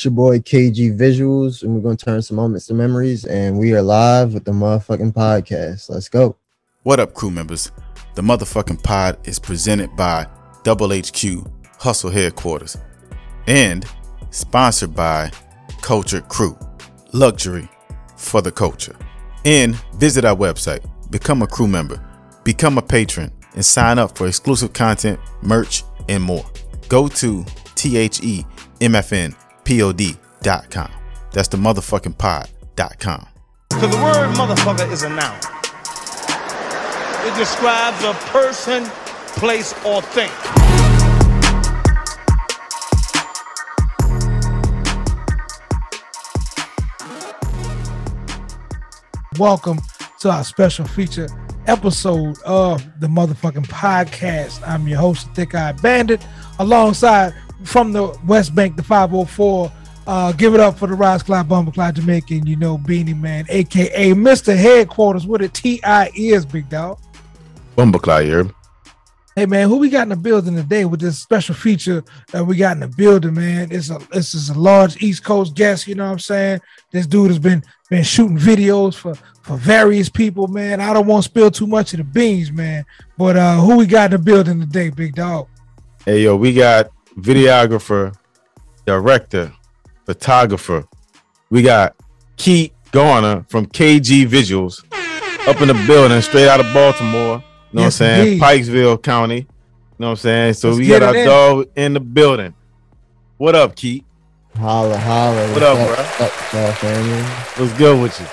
It's your boy KG Visuals, and we're gonna turn some moments to memories. And we are live with the motherfucking podcast. Let's go. What up, crew members? The motherfucking pod is presented by Double HQ Hustle Headquarters and sponsored by Culture Crew. Luxury for the culture. And visit our website, become a crew member, become a patron, and sign up for exclusive content, merch, and more. Go to themfnpod.com. That's the motherfucking pod.com. Because the word motherfucker is a noun. It describes a person, place, or thing. Welcome to our special feature episode of the motherfucking podcast. I'm your host, Thick Eye Bandit, alongside from the West Bank, the 504. Uh, give it up for the Rise Clyde Bumble Clyde Jamaican, you know, Beenie Man, aka Mr. Headquarters. What a TI is, big dog. Bumblecly here. Hey man, who we got in the building today with this special feature that we got in the building, man? It's a this is a large East Coast guest, you know what I'm saying? This dude has been been shooting videos for for various people, man. I don't want to spill too much of the beans, man. But uh who we got in the building today, big dog? Hey yo, we got videographer, director, photographer. We got Keith Garner from KG Visuals up in the building, straight out of Baltimore. You know Yes, what I'm saying? indeed. Pikesville County. You know what I'm saying? So Let's we got our in. dog in the building. What up, Keith? Holla, holla. What up, up, what's up, family? What's good with you?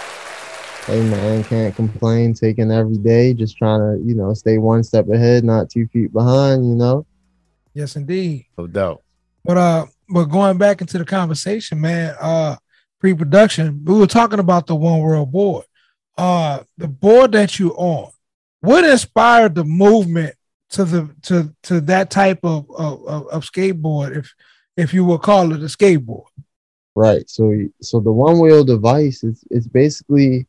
Hey man, can't complain. Taking every day, just trying to, you know, stay one step ahead, not two feet behind. You know. Yes, indeed. No doubt. But uh, but going back into the conversation, man, uh, pre-production, we were talking about the One Wheel board. Uh, the board that you on, what inspired the movement to the to to that type of of, of, of skateboard, if if you will call it a skateboard? Right. So so the one wheel device is it's basically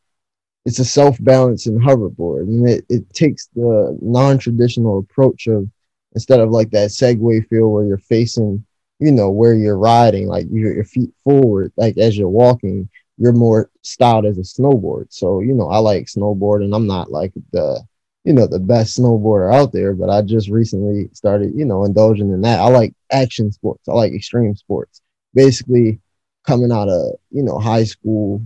it's a self balancing hoverboard, and it, it takes the non traditional approach of instead of like that Segway feel where you're facing, you know, where you're riding, like your your feet forward, like as you're walking, you're more styled as a snowboard. So you know, I like snowboarding. I'm not like the you know the best snowboarder out there, but I just recently started you know indulging in that. I like action sports. I like extreme sports. Basically coming out of you know high school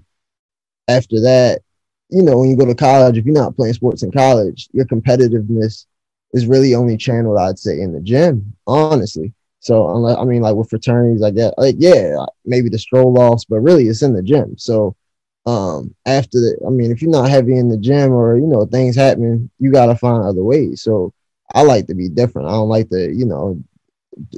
after that you know when you go to college if you're not playing sports in college your competitiveness is really only channeled i'd say in the gym honestly so unless, i mean like with fraternities i get like yeah maybe the stroll offs but really it's in the gym so um after the i mean if you're not heavy in the gym or you know things happen you got to find other ways so i like to be different i don't like to you know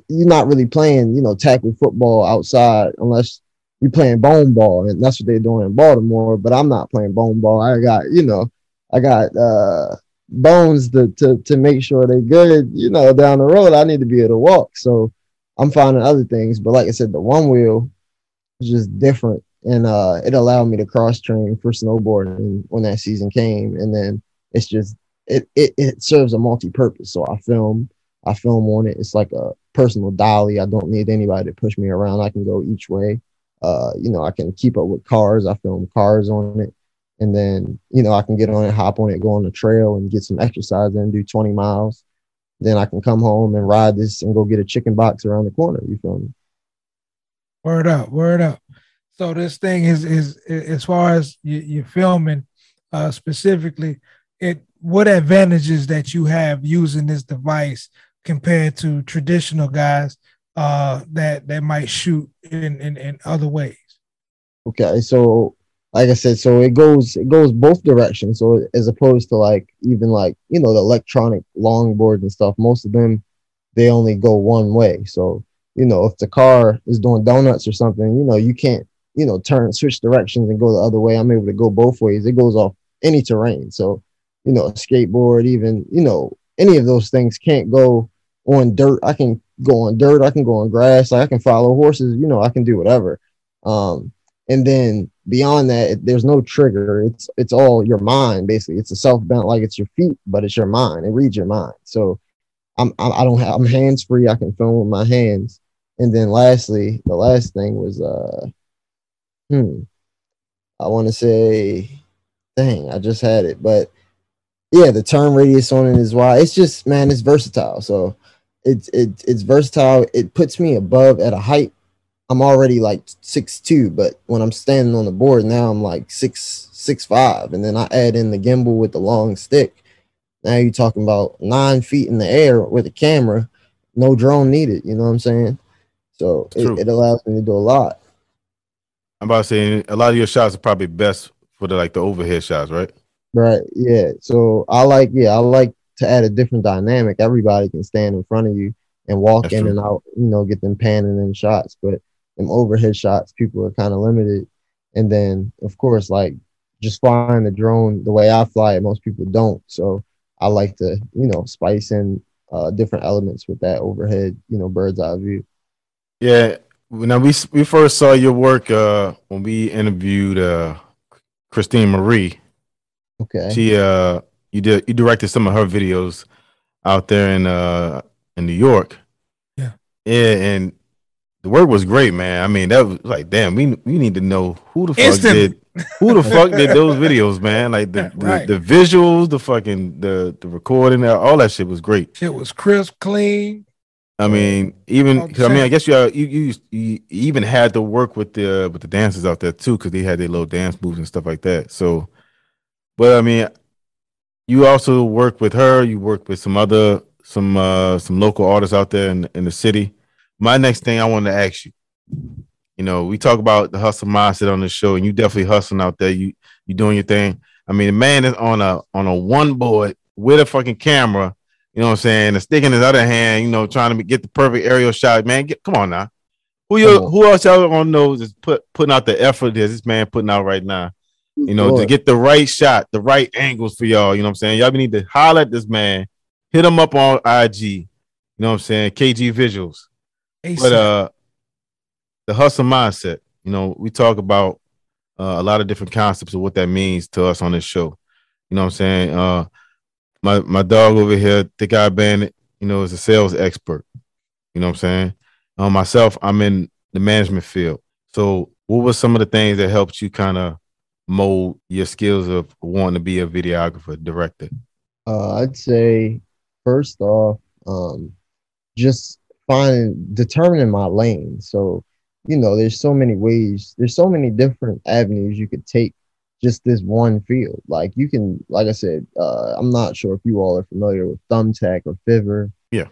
you're not really playing you know tackle football outside unless you're playing bone ball, and that's what they're doing in Baltimore. But I'm not playing bone ball. I got, you know, I got uh bones to to to make sure they're good. You know, down the road, I need to be able to walk. So I'm finding other things. But like I said, the one wheel is just different, and uh, it allowed me to cross train for snowboarding when that season came. And then it's just it it it serves a multi purpose. So I film. I film on it. It's like a personal dolly. I don't need anybody to push me around. I can go each way uh, you know, I can keep up with cars. I film cars on it. And then, you know, I can get on it, hop on it, go on the trail and get some exercise and do 20 miles. Then I can come home and ride this and go get a chicken box around the corner. You feel me? Word up, word up. So this thing is is, as far as you, you're filming, uh, specifically, it what advantages that you have using this device compared to traditional guys uh, that that might shoot in, in in other ways. Okay. So like I said, so it goes it goes both directions. So as opposed to like even like, you know, the electronic longboards and stuff, most of them they only go one way. So, you know, if the car is doing donuts or something, you know, you can't, you know, turn switch directions and go the other way. I'm able to go both ways. It goes off any terrain. So, you know, a skateboard, even, you know, any of those things can't go on dirt. I can go on dirt, I can go on grass, Like I can follow horses, you know, I can do whatever. Um, and then beyond that, it- there's no trigger. It's it's all your mind basically. It's a self bent like it's your feet, but it's your mind. It reads your mind. So I'm, I don't have I'm hands free. I can film with my hands, And then lastly, the last thing was uh hmm. I want to say dang, I just had it, but yeah, the turn radius on it is why it's just man, it's versatile. So it's it's it's versatile. It puts me above at a height. I'm already like six two, but when I'm standing on the board now, I'm like six six five, and then I add in the gimbal with the long stick. Now you're talking about nine feet in the air with a camera, no drone needed. You know what I'm saying? So it, it, allows me to do a lot. I'm about to say a lot of your shots are probably best for the like the overhead shots, right? Right. Yeah. So I like yeah I like to add a different dynamic. Everybody can stand in front of you and walk That's in true. and out. You know, get them panning in shots, but them overhead shots, people are kind of limited. And then of course, like just flying the drone the way I fly it, most people don't. So I like to you know spice in uh, different elements with that overhead, you know, bird's eye view. Yeah. Now we we first saw your work uh, when we interviewed uh, Christine Marie. Okay. She uh you did you directed some of her videos out there in uh in New York. Yeah. Yeah, and the work was great, man. I mean, that was like, damn, we we need to know who the fuck Instant. did who the fuck did those videos, man? Like the, right. the, the visuals, the fucking the the recording, uh, all that shit was great. It was crisp, clean. I mean, even because I mean, I guess you, uh, you you you even had to work with the uh, with the dancers out there too, because they had their little dance moves and stuff like that. So, but I mean, you also work with her. You work with some other some uh some local artists out there in in the city. My next thing I wanted to ask you, you know, we talk about the hustle mindset on the show, and you definitely hustling out there. You you doing your thing. I mean, the man is on a on a one board with a fucking camera. You know what I'm saying? A stick in his other hand. You know, trying to get the perfect aerial shot. Man, get, come on now. Who you? Who else y'all on those is put putting out the effort that this man putting out right now? You know, to get the right shot, the right angles for y'all. You know what I'm saying? Y'all need to holler at this man. Hit him up on IG. You know what I'm saying? KG Visuals. But uh the hustle mindset. You know, we talk about uh, a lot of different concepts of what that means to us on this show. You know what I'm saying? Uh, my my dog over here, Thick Eye Bandit, you know, is a sales expert. You know what I'm saying? Um, myself, I'm in the management field. So, what were some of the things that helped you kind of mold your skills of wanting to be a videographer, director? Uh, I'd say first off, um, just finding determining my lane. So you know, there's so many ways, there's so many different avenues you could take just this one field. Like you can, like I said, uh, I'm not sure if you all are familiar with Thumbtack or Fiverr. Yeah.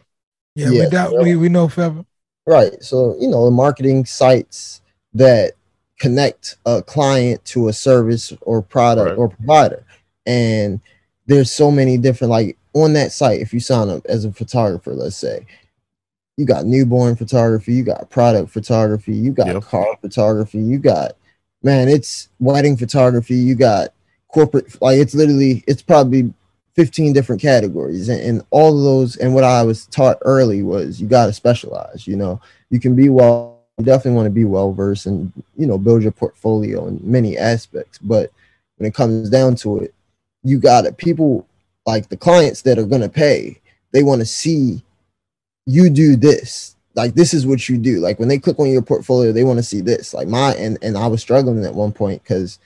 Yeah, yeah we, doubt, we, we know Fiverr. Right. So, you know, the marketing sites that connect a client to a service or product right. or provider. And there's so many different, like on that site, if you sign up as a photographer, let's say, you got newborn photography, you got product photography, you got yep. car photography, you got man, it's wedding photography, you got corporate like it's literally it's probably 15 different categories and, and all of those and what I was taught early was you got to specialize, you know. You can be well you definitely want to be well versed and you know build your portfolio in many aspects, but when it comes down to it, you got it. People like the clients that are going to pay, they want to see you do this. Like this is what you do. Like when they click on your portfolio they want to see this. Like my and and i was struggling at one point because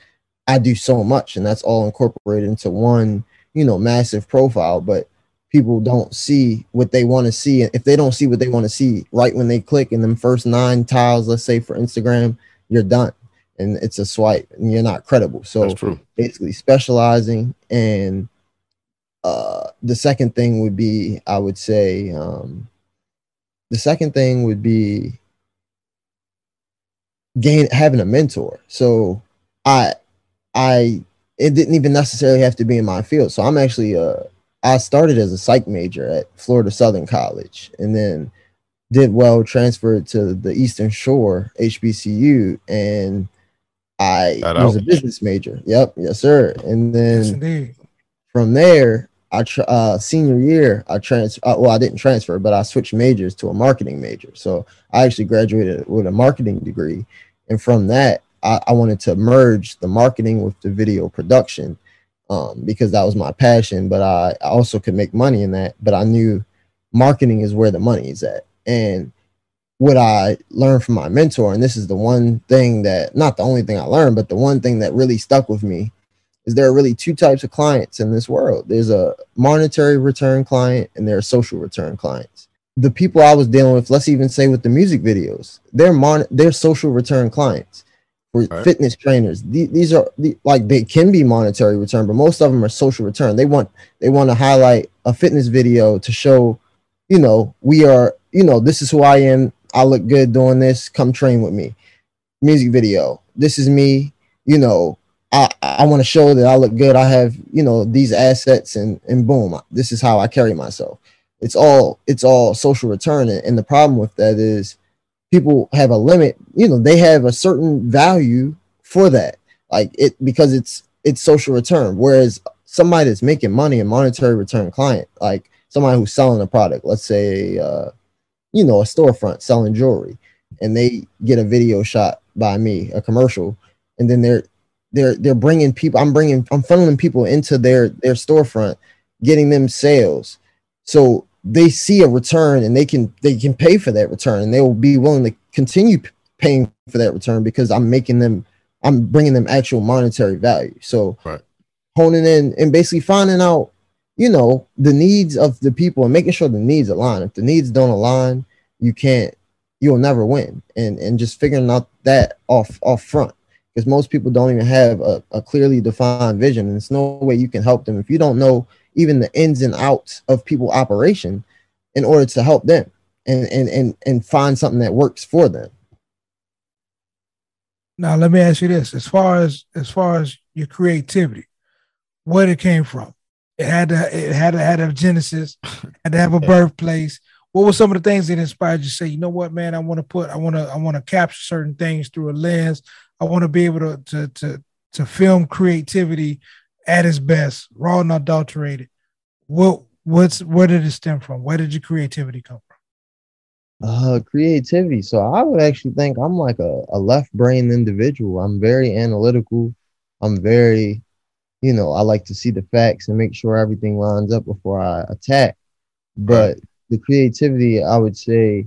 i do so much and that's all incorporated into one you know massive profile but people don't see what they want to see if they don't see what they want to see right when they click in them first nine tiles let's say for instagram you're done and it's a swipe and you're not credible. So basically specializing and uh the second thing would be i would say um the second thing would be gain having a mentor. So I I it didn't even necessarily have to be in my field. So I'm actually uh I started as a psych major at Florida Southern College and then did well, transferred to the Eastern Shore HBCU and I was a business major. Yep, yes, sir. And then yes, from there, I tr- uh, senior year I trans uh, well I didn't transfer but I switched majors to a marketing major. So I actually graduated with a marketing degree. And from that I, I wanted to merge the marketing with the video production um, because that was my passion but I, I also could make money in that but I knew marketing is where the money is at. And what I learned from my mentor, and this is the one thing that not the only thing I learned, but the one thing that really stuck with me is there are really two types of clients in this world. There's a monetary return client and there are social return clients. The people I was dealing with, let's even say with the music videos, they're mon- they're social return clients for right. fitness trainers. These, these are the, like they can be monetary return, but most of them are social return. They want they want to highlight a fitness video to show, you know, we are, you know, this is who I am. I look good doing this. Come train with me. Music video. This is me. You know, I, I want to show that I look good. I have, you know, these assets and and boom, this is how I carry myself. It's all it's all social return. And the problem with that is people have a limit, you know, they have a certain value for that. Like it because it's it's social return. Whereas somebody that's making money, a monetary return client, like somebody who's selling a product, let's say uh, you know, a storefront selling jewelry, and they get a video shot by me, a commercial, and then they're they're they're bringing people i'm bringing i'm funneling people into their their storefront getting them sales. So they see a return and they can they can pay for that return and they will be willing to continue paying for that return because i'm making them i'm bringing them actual monetary value. So right. honing in and basically finding out you know the needs of the people and making sure the needs align. If the needs don't align you can't you'll never win. And and just figuring out that off off front because most people don't even have a, a, clearly defined vision and there's no way you can help them if you don't know even the ins and outs of people operation in order to help them and and and, and find something that works for them. Now let me ask you this. As far as as far as your creativity where it came from? It had to it had to had a genesis had to have a birthplace what were some of the things that inspired you to say you know what man i want to put i want to i want to capture certain things through a lens I want to be able to, to to to film creativity at its best, raw and adulterated. What what's where did it stem from? Where did your creativity come from? Uh, creativity. So I would actually think I'm like a, a left brain individual. I'm very analytical. I'm very, you know, I like to see the facts and make sure everything lines up before I attack. But. The creativity, I would say,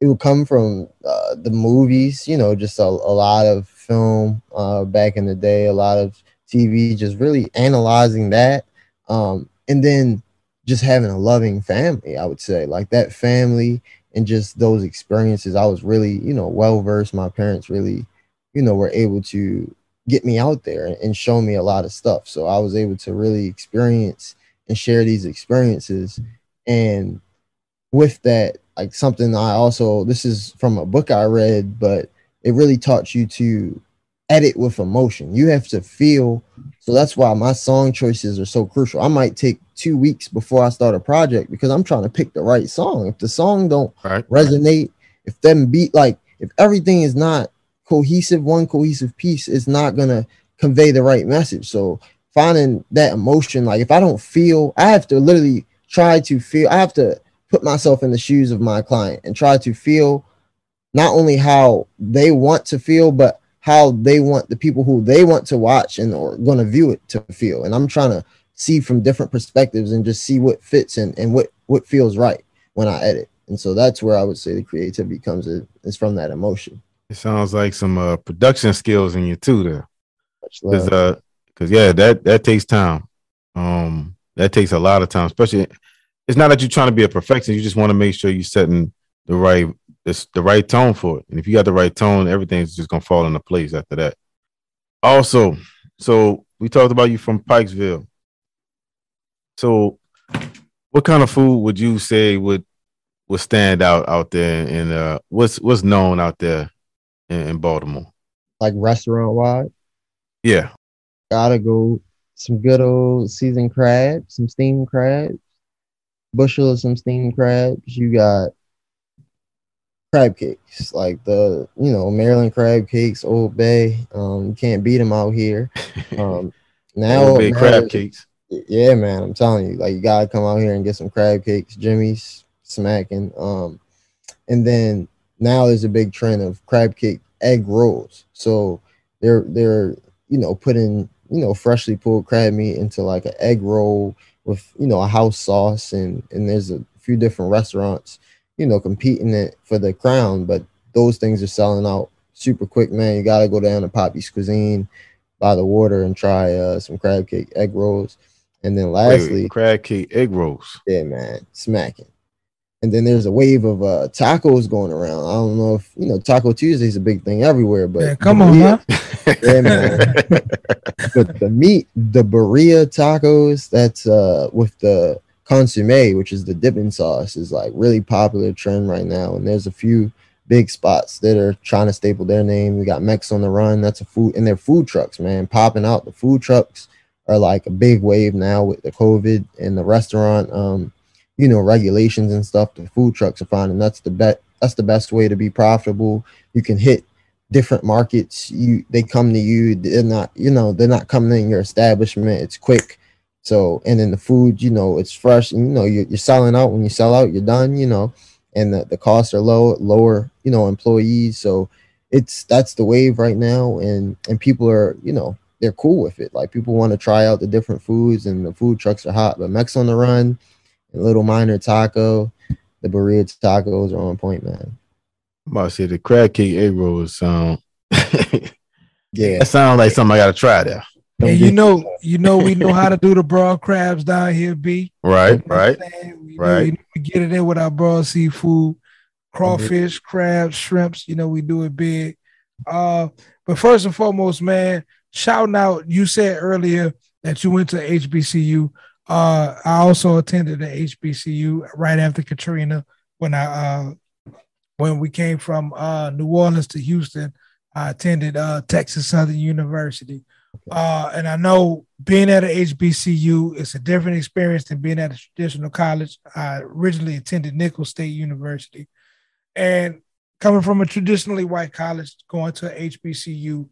it would come from uh, the movies, you know, just a, a lot of film uh, back in the day, a lot of TV, just really analyzing that. Um, and then just having a loving family, I would say, like that family and just those experiences. I was really, you know, well versed. My parents really, you know, were able to get me out there and show me a lot of stuff. So I was able to really experience and share these experiences. And with that, like something I also this is from a book I read, but it really taught you to edit with emotion. You have to feel. So that's why my song choices are so crucial. I might take two weeks before I start a project because I'm trying to pick the right song. If the song don't right. resonate, if them beat like if everything is not cohesive, one cohesive piece is not gonna convey the right message. So finding that emotion, like if I don't feel, I have to literally try to feel. I have to put myself in the shoes of my client and try to feel not only how they want to feel, but how they want the people who they want to watch and are going to view it to feel. And I'm trying to see from different perspectives and just see what fits and, and what, what feels right when I edit. And so that's where I would say the creativity comes in is from that emotion. It sounds like some uh, production skills in you too there. Cause, uh, cause yeah, that, that takes time. Um, that takes a lot of time, especially it's not that you're trying to be a perfectionist. You just want to make sure you're setting the right this the right tone for it. And if you got the right tone, everything's just gonna fall into place after that. Also, so we talked about you from Pikesville. So, what kind of food would you say would would stand out out there, and uh, what's what's known out there in, in Baltimore? Like restaurant wide? Yeah, gotta go some good old seasoned crab, some steamed crabs, bushel of some steamed crabs. You got crab cakes, like the you know Maryland crab cakes, Old Bay. Um, you can't beat them out here. Um, now Old Bay crab cakes. Yeah, man, I'm telling you, like you gotta come out here and get some crab cakes. Jimmy's smacking. Um, and then now there's a big trend of crab cake egg rolls. So they're they're you know putting you know freshly pulled crab meat into like an egg roll with you know a house sauce and and there's a few different restaurants you know, competing it for the crown, but those things are selling out super quick, man. You gotta go down to Poppy's Cuisine by the water and try uh, some crab cake egg rolls. And then lastly, Wait, crab cake egg rolls. yeah, man, smacking. And then there's a wave of uh, tacos going around. I don't know if you know Taco Tuesday is a big thing everywhere, but Yeah, come on, yeah, huh? man. but the meat, the birria tacos, that's uh with the consomme, which is the dipping sauce, is like really popular trend right now. And there's a few big spots that are trying to staple their name. We got Mex on the Run. That's a food, and their food trucks, man, popping out. The food trucks are like a big wave now with the COVID and the restaurant, um, you know, regulations and stuff. The food trucks are finding that's the bet. That's the best way to be profitable. You can hit different markets. You they come to you. They're not, you know, they're not coming in your establishment. It's quick. So and then the food, you know, it's fresh. And you know, you're, you're selling out. When you sell out, you're done. You know, and the, the costs are low, lower. You know, employees. So it's that's the wave right now, and and people are, you know, they're cool with it. Like people want to try out the different foods, and the food trucks are hot. But Mex on the Run, and Little Miner Taco, the burrito tacos are on point, man. I'm about to say the crab cake egg rolls sound. Yeah, that sounds like something I gotta try there. And you know, you know, we know how to do the broad crabs down here, B. Right, You know right. We, right. know, we get it in with our broad seafood, crawfish, crabs, shrimps. You know, we do it big. Uh, but first and foremost, man, shouting out. You said earlier that you went to HBCU. Uh, I also attended the HBCU right after Katrina when I uh when we came from uh New Orleans to Houston. I attended uh Texas Southern University. Uh, and I know being at a HBCU is a different experience than being at a traditional college. I originally attended Nicholls State University, and coming from a traditionally white college, going to HBCU,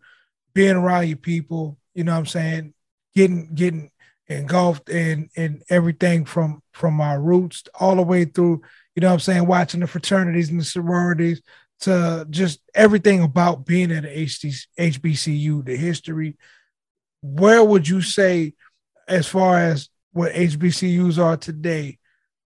being around your people, you know what I'm saying, getting getting engulfed in in everything from from our roots all the way through, you know what I'm saying, watching the fraternities and the sororities to just everything about being at HBCU, the history, where would you say, as far as what HBCUs are today,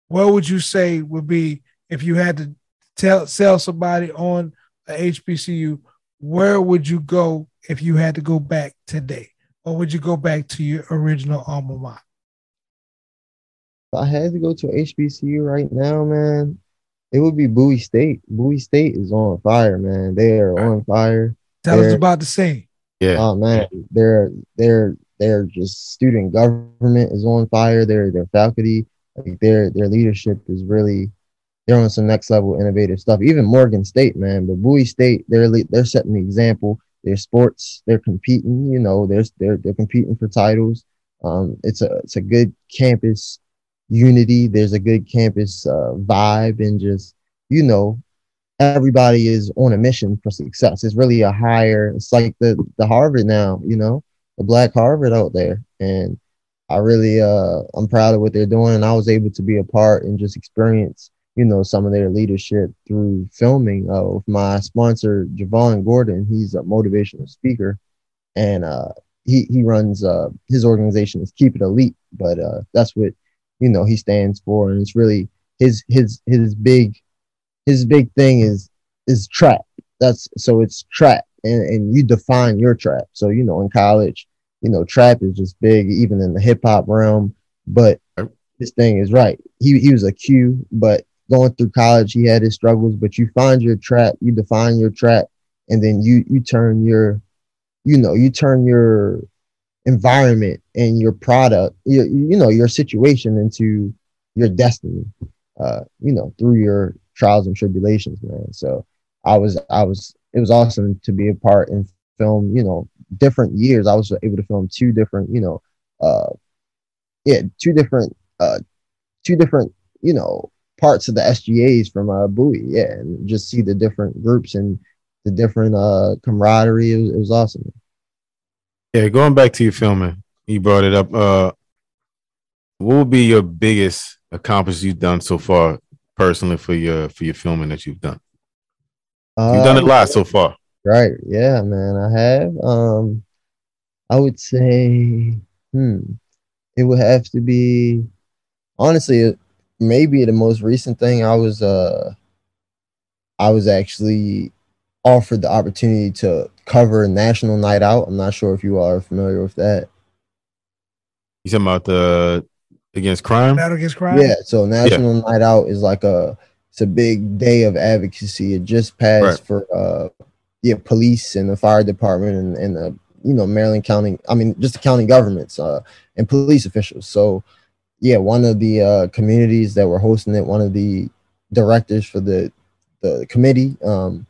what would you say would be if you had to tell sell somebody on a HBCU, where would you go if you had to go back today? Or would you go back to your original alma mater? If I had to go to HBCU right now, man, it would be Bowie State. Bowie State is on fire, man. They are on fire. Tell us They're- about the same. Yeah. Oh man, they're they're they're just student government is on fire. Their their faculty, like their their leadership is really they're on some next level innovative stuff. Even Morgan State, man, but Bowie State, they're they're setting the example. Their sports, they're competing. You know, they're they're they're competing for titles. Um, it's a it's a good campus unity. There's a good campus uh, vibe, and just you know, everybody is on a mission for success. It's really a higher. It's like the the Harvard now, you know, the Black Harvard out there, and I really uh I'm proud of what they're doing, and I was able to be a part and just experience you know some of their leadership through filming. Uh, with my sponsor Javon Gordon, he's a motivational speaker, and uh he he runs uh his organization is Keep It Elite, but uh that's what you know he stands for, and it's really his his his big his big thing is is trap. That's so it's trap, and and you define your trap. So you know in college, you know trap is just big, even in the hip hop realm. But this thing is right. He he was a Q, but going through college, he had his struggles. But you find your trap, you define your trap, and then you you turn your, you know, you turn your environment and your product, you, you know, your situation into your destiny. Uh, you know, through your trials and tribulations, man. So I was, I was, it was awesome to be a part and film, you know, different years. I was able to film two different, you know, uh, yeah, two different, uh, two different, you know, parts of the SGAs from uh Bowie, yeah, and just see the different groups and the different uh camaraderie. It was, it was awesome. Yeah, going back to your filming, you brought it up. Uh, what would be your biggest accomplishment you've done so far, personally, for your for your filming that you've done? You've done a Uh, lot so far. Right. Yeah, man. I have. Um, I would say, hmm, it would have to be honestly, maybe the most recent thing. I was uh I was actually offered the opportunity to cover National Night Out. I'm not sure if you are familiar with that. You talking about the against crime? Battle against crime. Yeah, so National Night Out is like a it's a big day of advocacy. It just passed Right. for uh yeah, police and the fire department and, and the you know Maryland County, I mean just the county governments uh and police officials. So yeah, one of the uh communities that were hosting it, one of the directors for the the committee um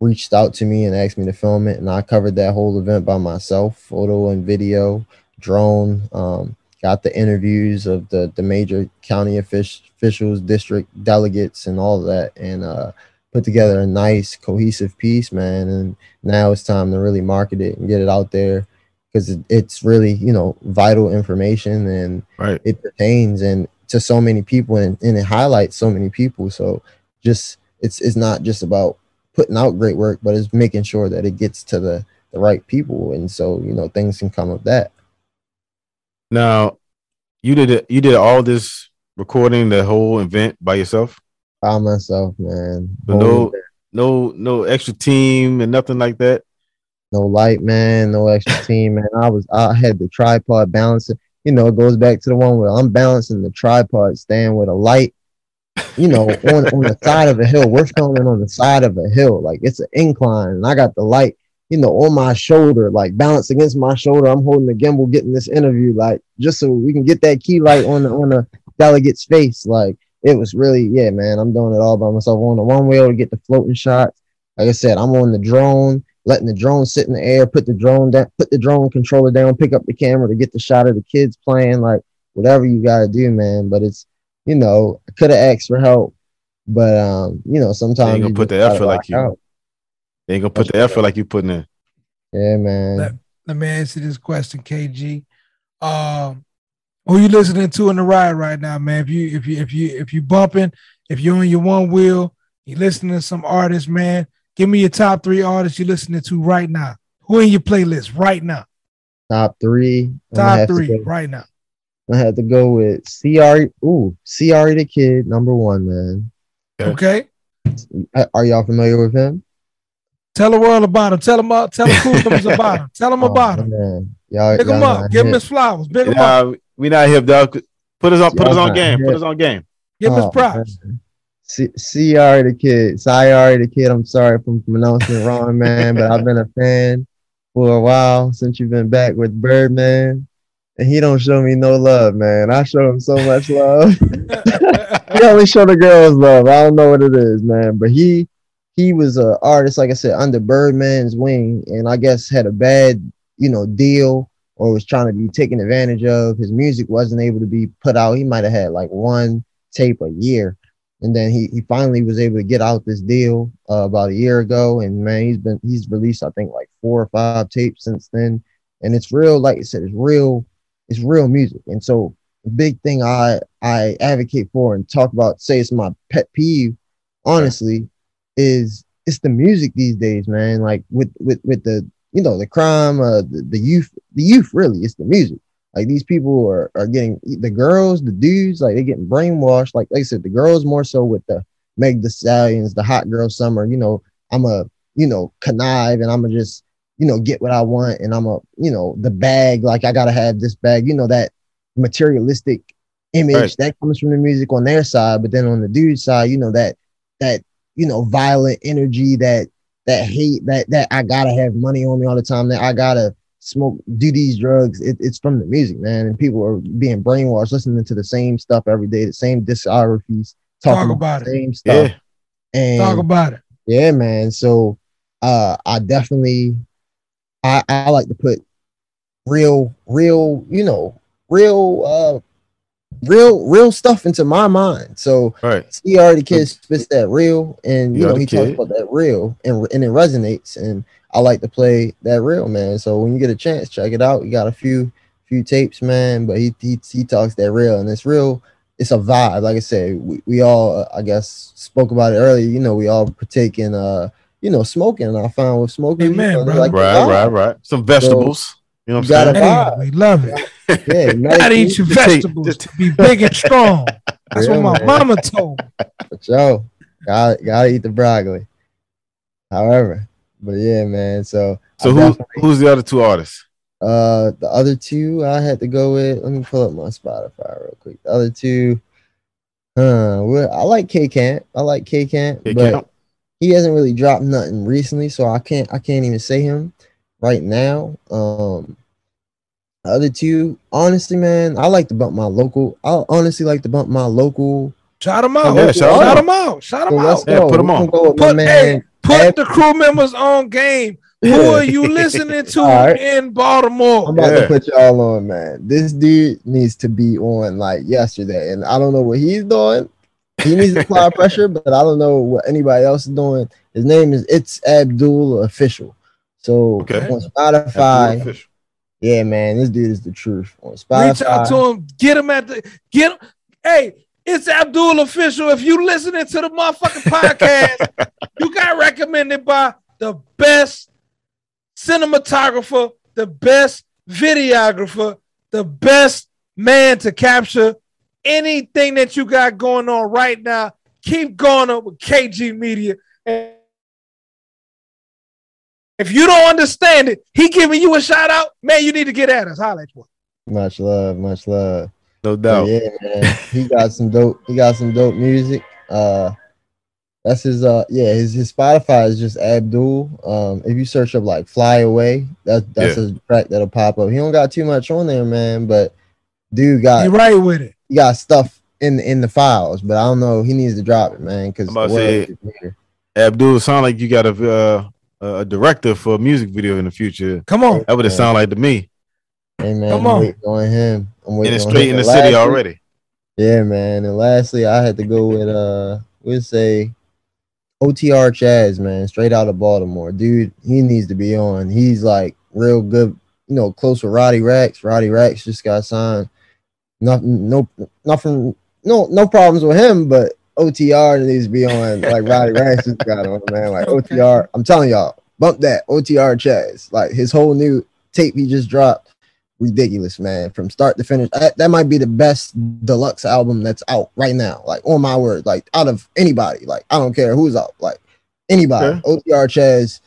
reached out to me and asked me to film it and I covered that whole event by myself, photo and video, drone, um got the interviews of the the major county officials, district delegates, and all that, and uh, put together a nice cohesive piece, man. And now it's time to really market it and get it out there because it, it's really you know vital information and Right. it pertains and to so many people and, and it highlights so many people. So just it's it's not just about putting out great work, but it's making sure that it gets to the the right people, and so you know things can come of that. Now, you did it. You did all this recording, the whole event by yourself. By myself, man. So no, no, no extra team and nothing like that. no light man, no extra team, man. I was I had the tripod balancing. You know, it goes back to the one where I'm balancing the tripod stand with a light. You know, on on the side of a hill. We're filming on the side of a hill, like it's an incline, and I got the light, you know, on my shoulder, like balanced against my shoulder. I'm holding the gimbal, getting this interview, like just so we can get that key light on the on the delegate's face. Like it was really, yeah, man. I'm doing it all by myself on the one wheel to get the floating shots. Like I said, I'm on the drone, letting the drone sit in the air, put the drone down, put the drone controller down, pick up the camera to get the shot of the kids playing, like whatever you gotta do, man. But it's you know, I could have asked for help, but um, you know, sometimes ain't gonna you put the effort like you- out. They ain't gonna put the effort like you putting in. Yeah, man. That- Let me answer this question, KG. Um, who you listening to in the ride right now, man? If you if you if you if you bumping, if you're on your one wheel, you listening to some artists, man. Give me your top three artists you're listening to right now. Who in your playlist right now? Top three. I'm Top have to three right now. I had to go with CR. Ooh, CR the kid, number one, man. Okay. Okay. Uh, Are y'all familiar with him? Tell the world about him. Tell him uh, tell the cool about him. Tell him Oh, about him. Man. Y'all, Pick y'all him up. Give him his flowers. Big him up. We not hip, dog. Put us on. Put us Y'all on not game. Put us on game. Give him his Oh, props. man. C- CR the kid, CR the kid. I'm sorry if I'm pronouncing it wrong, man, but I've been a fan for a while since you've been back with Birdman, and he don't show me no love, man. I show him so much love. he only show the girls love. I don't know what it is, man, but he he was a artist, like I said, under Birdman's wing, and I guess had a bad, you know, deal or was trying to be taken advantage of. His music wasn't able to be put out. He might have had like one tape a year. And then he, he finally was able to get out this deal uh, about a year ago. And man, he's been he's released I think like four or five tapes since then. And it's real, like I said, it's real, it's real music. And so the big thing I I advocate for and talk about, say it's my pet peeve, honestly, is it's the music these days, man. Like with with with the you know the crime, uh, the, the youth, the youth really, it's the music. Like these people are, are getting the girls, the dudes, like they're getting brainwashed. Like, like I said, the girls more so with the Meg the Stallions, the hot girl summer. You know, I'm a you know connive and I'm gonna just you know get what I want and I'm a you know the bag. Like I gotta have this bag. You know that materialistic image Right. that comes from the music on their side, but then on the dude side, you know that that you know violent energy that that hate that that I gotta have money on me all the time. That I gotta smoke, do these drugs. It, it's from the music, man. And people are being brainwashed, listening to the same stuff every day, the same discographies, talking Talk about the it. same stuff. Yeah. And Talk about it. yeah, man. So uh I definitely I I like to put real, real, you know, real uh real real stuff into my mind. So Right. he already kid spits that real and you know he talks about that real and and it resonates and I like to play that real man. So when you get a chance, check it out. You got a few few tapes, man, but he he, he talks that real and it's real. It's a vibe. Like I said, we, we all uh, I guess spoke about it earlier. You know, we all partake in uh you know smoking. And I found with smoking, Amen, you know, brother. like the Right. Right. Right. Some vegetables. you know what I'm saying? Hey, we love it. Yeah, Gotta eat your vegetables to be big and strong. That's Yeah, what my man. mama told me. Yo, gotta, gotta eat the broccoli. However, but yeah, man. So So I who who's the other two artists? uh the other two I had to go with. Let me pull up my Spotify real quick. The other two, huh? Well, I like K Camp. I like K Camp, K but Camp? He hasn't really dropped nothing recently, so I can't I can't even say him right now. Um, the other two, honestly, man, I like to bump my local. I honestly like to bump my local. Shout them out. Yeah, shout 'em shout out. them out. Shout them let's out. Yeah, go. put 'em We on. Go Put, man. hey, put Ab- the crew members on game. Who are you listening to All right. in Baltimore? I'm about Yeah. to put y'all on, man. This dude needs to be on like yesterday, and I don't know what he's doing. He needs to apply pressure, but I don't know what anybody else is doing. His name is It's Abdul Official. So Okay. on Spotify, yeah, man, this dude is the truth. On Spotify, Reach out to him. Get him at the get him. Hey, it's Abdul official. If you listening to the motherfucking podcast, you got recommended by the best cinematographer, the best videographer, the best man to capture anything that you got going on right now. Keep going up with KG Media. And if you don't understand it, he giving you a shout out, man. You need to get at us. Holla at you. much love, much love. No But doubt. yeah, man, he got some dope. He got some dope music. Uh, that's his. Uh, yeah, his his Spotify is just Abdul. Um, if you search up like "Fly Away," that that's a track that'll pop up. He don't got too much on there, man, but dude got You right with it. He got stuff in in the files. But I don't know. He needs to drop it, man, because I'm about to say- Abdul, sound like you got a uh, a director for a music video in the future. Come on. That would have sound like to me. Hey man, Come I'm on. waiting him. I'm waiting And it's straight him. in the And city already. Yeah, man. And lastly, I had to go with uh we'll say OTR Chaz, man, straight out of Baltimore. Dude, he needs to be on. He's like real good, you know, close with Roddy Rax. Roddy Rax just got signed. Nothing, no nothing, no, no problems with him, but OTR needs to be on like Roddy Rax just got on, man. Like Okay. OTR, I'm telling y'all, bump that OTR Chaz. Like his whole new tape he just dropped ridiculous, man. From start to finish, that, that might be the best deluxe album that's out right now. Like on my word, like out of anybody, like I don't care who's out, like anybody. OTR Chaz,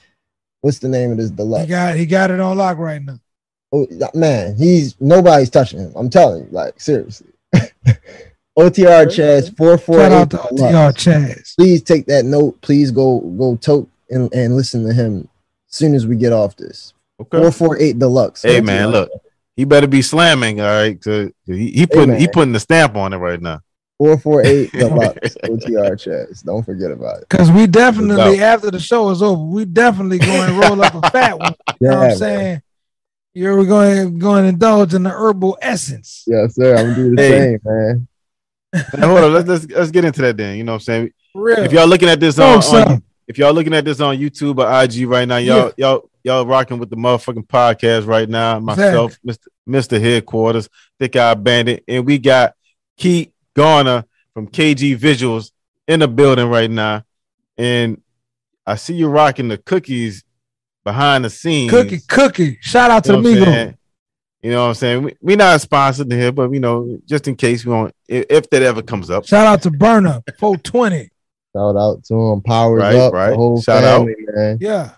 what's the name of this He deluxe? got he got it on lock right now. Oh, man, he's nobody's touching him. I'm telling you, like seriously. OTR Chaz four four Shout out eight. to OTR Chaz. Please take that note. Please go go tote and, and listen to him as soon as we get off this. Okay. Four four eight deluxe. Hey man, look, he better be slamming. All right, 'cause he, he putting he putting the stamp on it right now. 448 Deluxe OTR Chaz. Don't forget about it. Cause we definitely after the show is over, we definitely going to roll up a fat one. You know what I'm saying? You're going going to indulge in the herbal essence. Yes, sir. I'm gonna do the Hey. same, man. Now, hold on, let's, let's let's get into that then. You know what I'm saying? Real. If y'all looking at this on, son. on if y'all looking at this on YouTube or IG right now, y'all y'all y'all rocking with the motherfucking podcast right now. Myself, Mr. Mr. Headquarters, Thick Eye Bandit, and we got Keith Garner from KG Visuals in the building right now. And I see you rocking the cookies behind the scenes. Cookie, cookie. Shout out to You know the what Migos. You know what I'm saying? We, we not sponsored here, but you know, just in case we want, if, if that ever comes up. Shout out to Burner 420. Shout out to him. Powers Right, up. right. The whole Shout out. family, man. Yeah.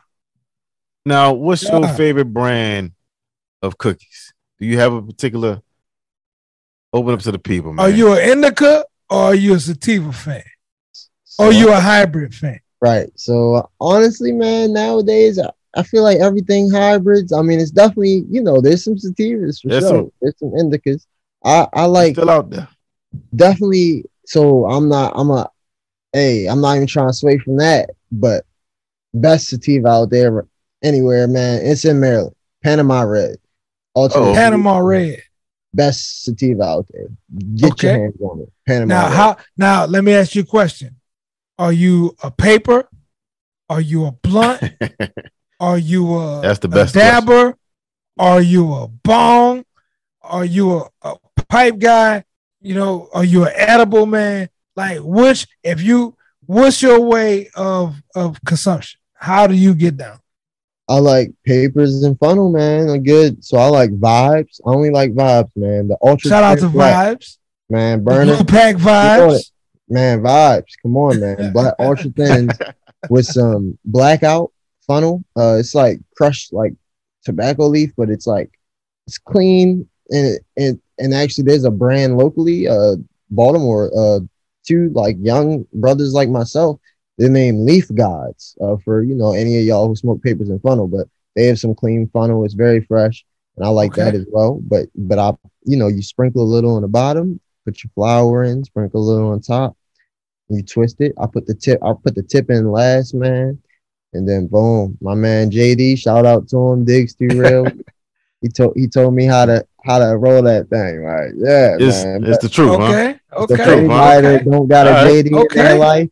Now, what's your favorite brand of cookies? Do you have a particular? Open up to the people, man. Are you an indica or are you a sativa fan? Or are you a hybrid fan? Right. So honestly, man, nowadays I, I feel like everything hybrids. I mean, it's definitely you know there's some sativas for There's sure. some- there's some indicas. I I like still out there? definitely. So I'm not. I'm a. Hey, I'm not even trying to sway from that, but best sativa out there anywhere, man. It's in Maryland. Panama Red. Alternate Oh. Panama Red. best sativa out there. Get your hands on it. Panama. Now, Red. how now let me ask you a question. Are you a paper? Are you a blunt? Are you a, That's the best dabber? Are you a bong? Are you a, a pipe guy? You know, are you an edible man? Like which if you what's your way of of consumption? How do you get down? I like papers and fronto, man. Are good. So I like vibes. I only like vibes, man. The ultra Shout out to Black, Vibes, man. the Burner. Blue Pack Vibes. Man, vibes. Come on, man. Black ultra thins with some blackout fronto. Uh, it's like crushed like tobacco leaf, but it's like it's clean and it and actually there's a brand locally, uh, Baltimore, uh, two like young brothers like myself. They're named Leaf Gods. Uh, for you know any of y'all who smoke papers and fronto, but they have some clean fronto. It's very fresh, and I like okay. that as well. But but I you know you sprinkle a little on the bottom, put your flour in, sprinkle a little on top, you twist it. I put the tip. I put the tip in last, man. And then boom, my man JD, shout out to him, Diggs Too Real. he told he told me how to how to roll that thing, right? Yeah, it's, man. It's but, the truth, okay, huh? Okay, okay. Anybody okay. don't got a right. JD okay. in their life,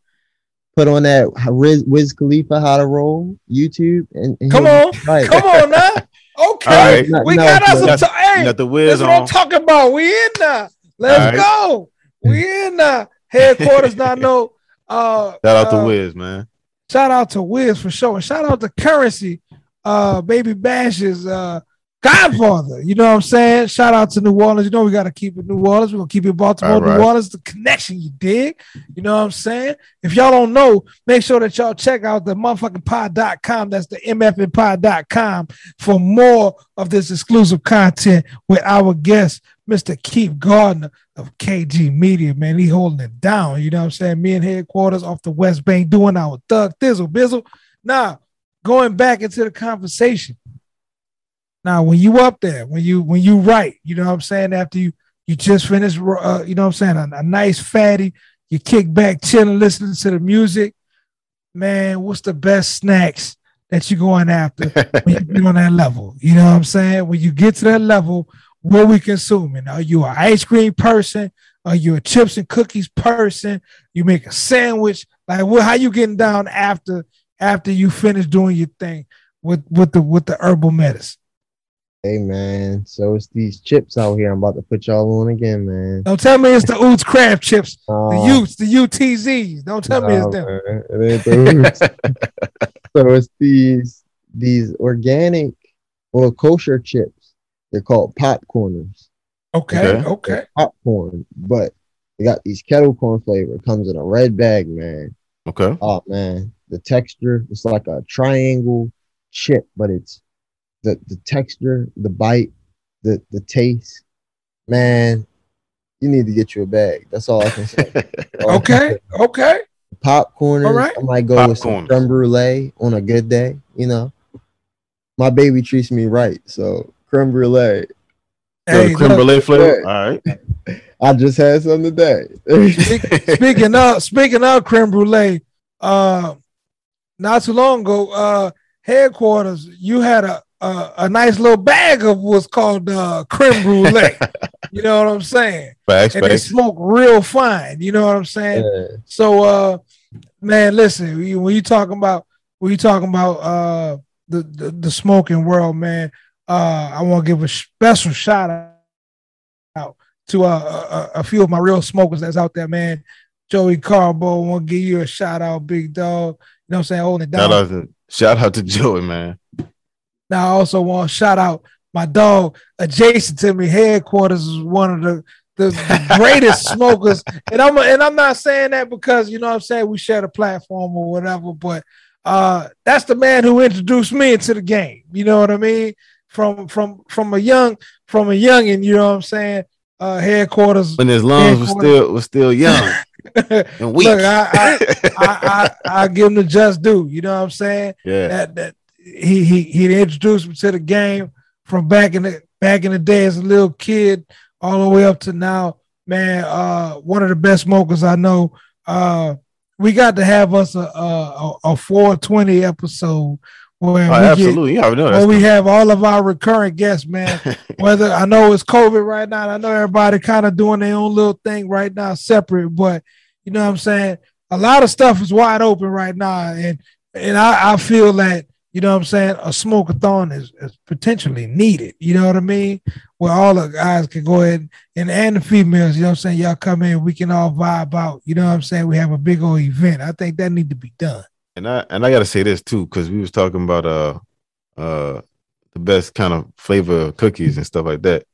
put on that Wiz, Wiz Khalifa how to roll YouTube and, and come on, right. come on now. Okay, right. we no, got us some time. Hey, got the whiz that's on. what I'm talking about. We in there. Let's go. We in there headquarters. not know. Uh, shout out uh, to Wiz, man. Shout out to Wiz for sure. And shout out to Currency, uh, Baby Bash's uh, Godfather. You know what I'm saying? Shout out to New Orleans. You know we got to keep it New Orleans. We're gonna keep it Baltimore, right. New Orleans. The connection, you dig? You know what I'm saying? If y'all don't know, make sure that y'all check out the motherfucking pod.com. That's the mfnpod.com for more of this exclusive content with our guest, Mr. Keith Garner of KG Media, man. He holding it down. You know what I'm saying? Me and headquarters off the West Bank doing our thug thizzle bizzle. Now, going back into the conversation. Now, when you up there, when you when you write, you know what I'm saying, after you you just finished uh, you know what I'm saying, a, a nice fatty, you kick back, chilling, listening to the music. Man, what's the best snacks that you're going after when you get on that level? You know what I'm saying? When you get to that level, what we consuming. Are you an ice cream person? Are you a chips and cookies person? You make a sandwich? Like what how you getting down after after you finish doing your thing with with the with the herbal medicine? Hey man, so it's these chips out here. I'm about to put y'all on again, man. Don't tell me it's the Oots Crab chips, uh, the Utes, the UTZs. Don't tell me it's them. It the so it's these these organic or kosher chips they're called popcorners. Okay, okay. okay. Popcorn, but they got these kettle corn flavor. It comes in a red bag, man. Okay. Oh man, the texture it's like a triangle chip, but it's the the texture, the bite, the the taste. Man, you need to get you a bag. That's all I can say. Oh, okay, okay. Popcorn. All right. I might go Popcorn. with some creme brulee on a good day. You know, my baby treats me right, so creme brulee. Hey, creme brulee flavor. All right. I just had some today. speaking of speaking of creme brulee, uh, not too long ago, uh, headquarters, you had a a, a nice little bag of what's called uh, creme brulee. you know what I'm saying? Facts, and facts. they smoke real fine. You know what I'm saying? Yeah. So, uh, man, listen, when you talking about when you talking about uh, the, the the smoking world, man, uh, I want to give a special shout out to uh, a, a, few of my real smokers that's out there, man. Joey Carbo, want to give you a shout out, big dog. You know what I'm saying? Holding it down. Shout out to, shout out to Joey, man. Now I also want to shout out my dog adjacent to me. Headquarters is one of the the, the greatest smokers, and I'm and I'm not saying that because you know what I'm saying we share the platform or whatever, but uh, that's the man who introduced me into the game. You know what I mean? From from from a young from a youngin, you know what I'm saying? Uh, headquarters when his lungs were still was still young and weak. Look, I I, I, I, I give him the just due. You know what I'm saying? Yeah. That that he he he introduced me to the game from back in the back in the day as a little kid all the way up to now. Man, uh, one of the best smokers I know. Uh, we got to have us a a, a 420 episode where oh, absolutely, get, yeah, where we have all of our recurring guests, man. Whether I know it's COVID right now, I know everybody kind of doing their own little thing right now, separate. But you know what I'm saying? A lot of stuff is wide open right now, and and I, I feel that you know what I'm saying a smokeathon is, is potentially needed. You know what I mean? Where all the guys can go ahead and and the females, you know what I'm saying? Y'all come in, we can all vibe out. You know what I'm saying? We have a big old event. I think that need to be done. And I and I gotta say this too, because we was talking about uh uh the best kind of flavor cookies and stuff like that.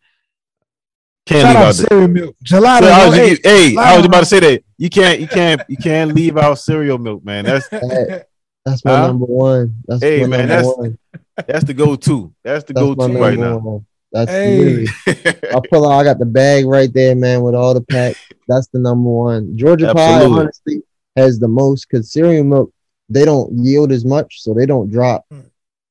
Can't Shout leave out out the cereal milk. Gelato. So I was, hey, hey, I was about to say that you can't, you can't, you can't leave out cereal milk, man. That's That- that's my Huh? number one. That's Hey, my man, number that's one. that's the go-to. That's the That's go-to right now. one. That's Hey. literally I pull out. I got the bag right there, man, with all the packs. That's the number one. Georgia Absolutely. pie, honestly, has the most because cereal milk they don't yield as much, so they don't drop Hmm.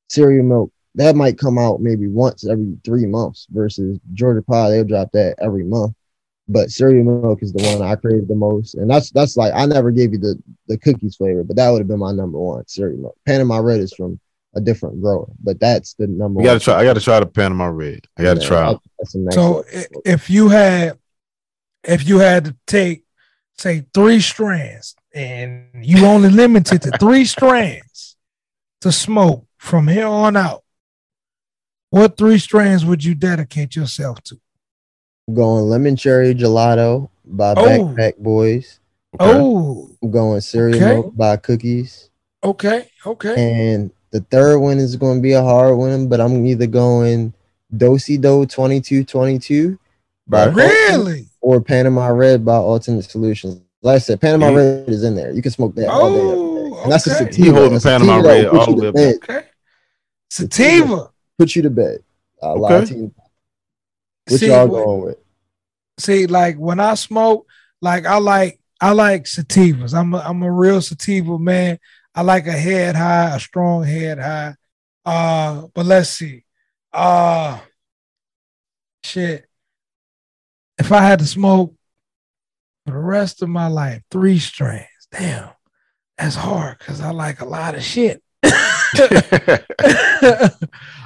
cereal milk. That might come out maybe once every three months versus Georgia pie. They'll drop that every month. But cereal milk is the one I crave the most, and that's that's like I never gave you the the cookies flavor, but that would have been my number one cereal milk. Panama Red is from a different grower, but that's the number. You gotta one. try. I gotta try the Panama Red. I gotta Yeah, try. that- That's nice So one. if you had, if you had to take, say, three strands, and you only limited to three strands to smoke from here on out, what three strands would you dedicate yourself to? I'm going lemon cherry gelato by Oh. Backpack Boys. Oh. Okay. Oh, I'm going cereal Okay. milk by Cookies. okay, okay. And the third one is going to be a hard one, but I'm either going Do-si-do 2222 by. Really? or Panama Red by Alternate Solutions. Like I said, Panama Yeah. Red is in there. You can smoke that all day. every Oh, day. And that's a okay. sativa. He holding A Panama that Red all the way bed. Okay. Sativa. Put you to bed. A lot Okay. of tea. What See, y'all going with? see like when I smoke, like I like I like sativas. I'm a, I'm a real sativa man. I like a head high, a strong head high. Uh, but let's see. Uh shit. If I had to smoke for the rest of my life, three strands, damn, that's hard because I like a lot of shit.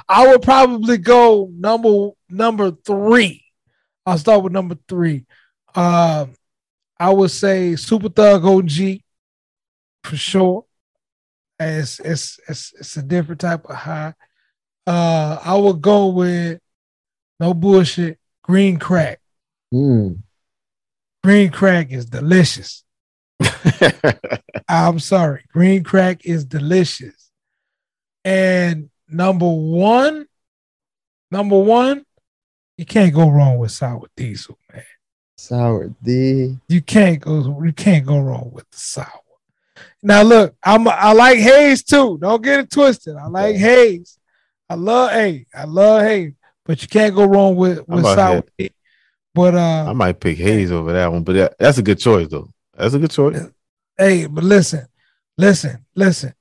I would probably go number number three. I'll start with number three. Um, I would say Super Thug OG for sure. It's it's it's it's a different type of high. Uh, I would go with no bullshit. Green crack. Hmm. Green crack is delicious. I'm sorry. Green crack is delicious. And number one, number one, you can't go wrong with sour diesel, man. Sour D. You can't go. You can't go wrong with the sour. Now look, I'm I like Haze too. Don't get it twisted. I like Haze. I love Haze. I love Haze, but you can't go wrong with with sour. But I uh, might pick Haze over that one, but that, that's a good choice though. That's a good choice. hey, but listen, listen, listen.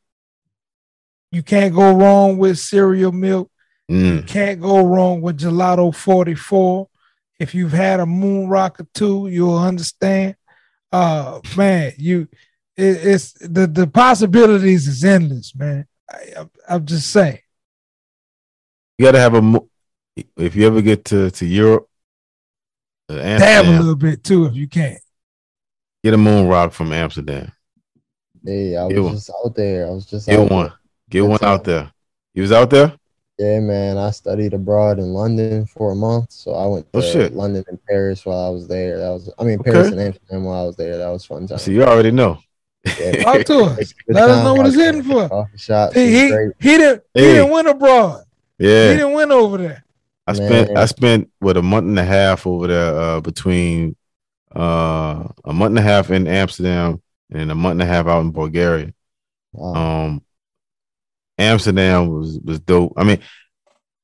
You can't go wrong with cereal milk. Mm. Can't go wrong with Gelato 44. If you've had a moon rock or two, you'll understand. Uh man, you it, it's the, the possibilities is endless, man. I, I'm, I'm just saying. You gotta have a. If you ever get to to Europe, uh, Dab a little bit too if you can. get a moon rock from Amsterdam. Hey, I was Get one. just out there. I was just Get out one. there. Get That's one out there. You was out there? Yeah, man. I studied abroad in London for a month, so I went Oh, to shit. London and Paris while I was there. That was, I mean, Paris Okay. and Amsterdam while I was there. That was fun time. So you already know. Yeah. Talk to us. Good Let us know what it's Coffee- hitting for. Coffee shops. See, was he, he didn't he didn't win abroad. Yeah. He didn't win over there. I spent Man. I spent what a month and a half over there uh, between uh, a month and a half in Amsterdam and a month and a half out in Bulgaria. Wow. Um, Amsterdam was was dope. I mean,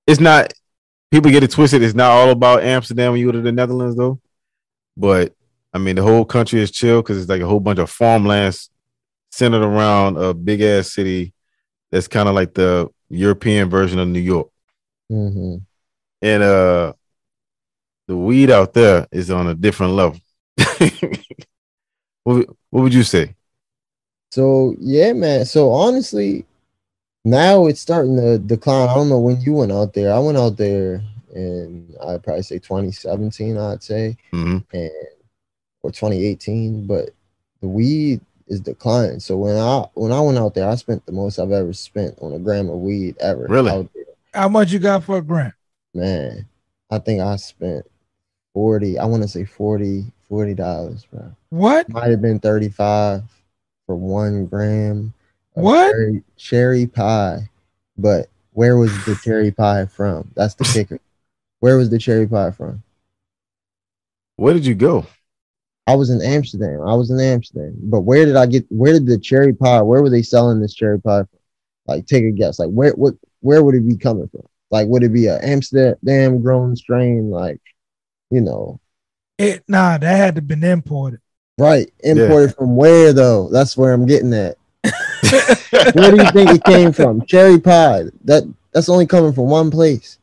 it's not people get it twisted. It's not all about Amsterdam when you go to the Netherlands though. But I mean, the whole country is chill because it's like a whole bunch of farmlands centered around a big ass city that's kind of like the European version of New York. hmm And uh the weed out there is on a different level. what, would- what would you say? So yeah, man. So honestly, now it's starting to decline. I don't know when you went out there. I went out there in I'd probably say 2017, I'd say, hmm and or 2018. But the weed is declining. So when I when I went out there, I spent the most I've ever spent on a gram of weed ever. Really? Out there. How much you got for a grant? Man, I think I spent 40. I want to say 40 40 dollars, bro. What? Might have been 35 for one gram. of What? Cherry, cherry pie. But where was the cherry pie from? That's the kicker. Where was the cherry pie from? Where did you go? I was in Amsterdam. I was in Amsterdam. But where did I get? Where did the cherry pie? Where were they selling this cherry pie? From? Like, take a guess. Like, where? What? Where would it be coming from? Like, would it be a Amsterdam grown strain? Like, you know, it. Nah, that had to been imported. Right, imported yeah. from where though? That's where I'm getting at. where do you think it came from? Cherry pie. That that's only coming from one place.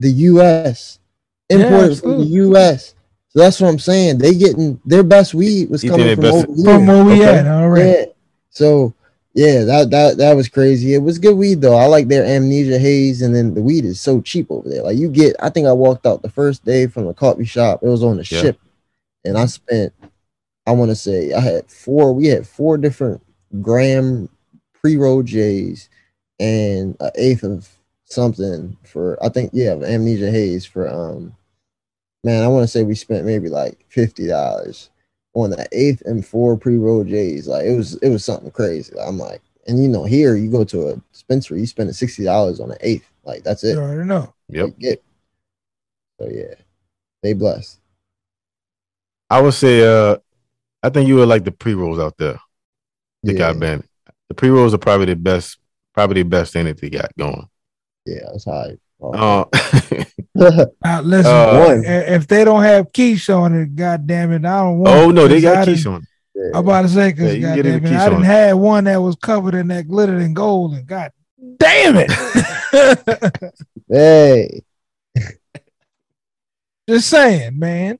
The U.S. Imported yeah, from the U.S. So that's what I'm saying. They getting their best weed was coming from over here. From where we okay. at, all right. Yeah. So yeah, that that that was crazy. It was good weed though. I like their amnesia haze, and then the weed is so cheap over there. Like you get, I think I walked out the first day from the coffee shop. It was on the yeah. ship, and I spent, I want to say, I had four. We had four different gram pre roll J's, and an eighth of something for I think yeah, amnesia haze for um man, I want to say we spent maybe like fifty dollars on the eighth and four pre-roll J's. Like it was it was something crazy. I'm like, and you know, here you go to a dispensary, you spend sixty dollars on an eighth. Like that's it. You already know. Yep. Get. So yeah, they blessed. I would say, uh, I think you would like the pre rolls out there. The yeah. got banned. The pre rolls are probably the best, probably the best thing that they got going. Yeah, that's high. Oh. Uh, uh, listen, uh, if they don't have quiche on it, god damn it, I don't want. Oh no, they got quiche on. Yeah. I'm about to say because yeah, god damn it, I didn't have one that was covered in that glitter and gold, and god damn it. hey, just saying, man.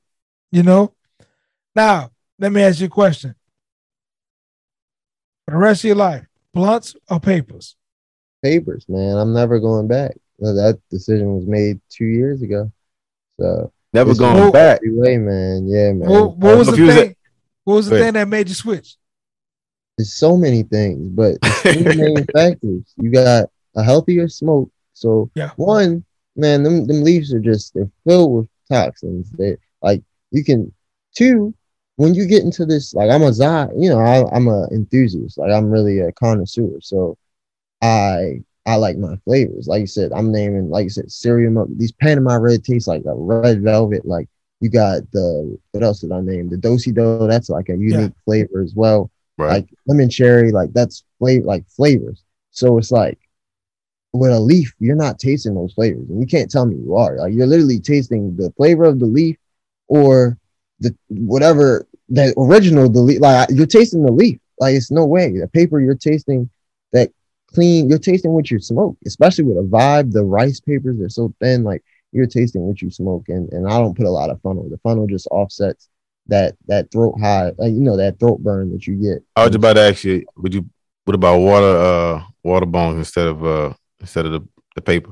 You know. Now, let me ask you a question. For the rest of your life, blunts or papers? Papers, man. I'm never going back that decision was made two years ago. So never going back. Way, man. Yeah, man. What, what was the thing? What was the thing that made you switch? There's so many things, but three main factors. You got a healthier smoke. So yeah. one, man, them them leaves are just they're filled with toxins. They like you can two, when you get into this, like I'm a Zod, you know, I, I'm a enthusiast. Like I'm really a connoisseur. So I I like my flavors. Like you said, I'm naming, like you said, cereal. These Panama red tastes like a red velvet. Like you got the what else did I name? The Do-si-do. That's like a unique yeah. flavor as well. Right. Like lemon cherry. Like that's flavor. Like flavors. So it's like with a leaf, you're not tasting those flavors, and you can't tell me you are. Like you're literally tasting the flavor of the leaf, or the whatever the original the leaf. Like you're tasting the leaf. Like it's no way the paper you're tasting that clean. You're tasting what you smoke, especially with a vibe. The rice papers they're so thin, like you're tasting what you smoke. And and I don't put a lot of funnel. The funnel just offsets that that throat high, like, you know, that throat burn that you get. I was about to ask you, would you what about water uh water bongs instead of uh instead of the, the paper?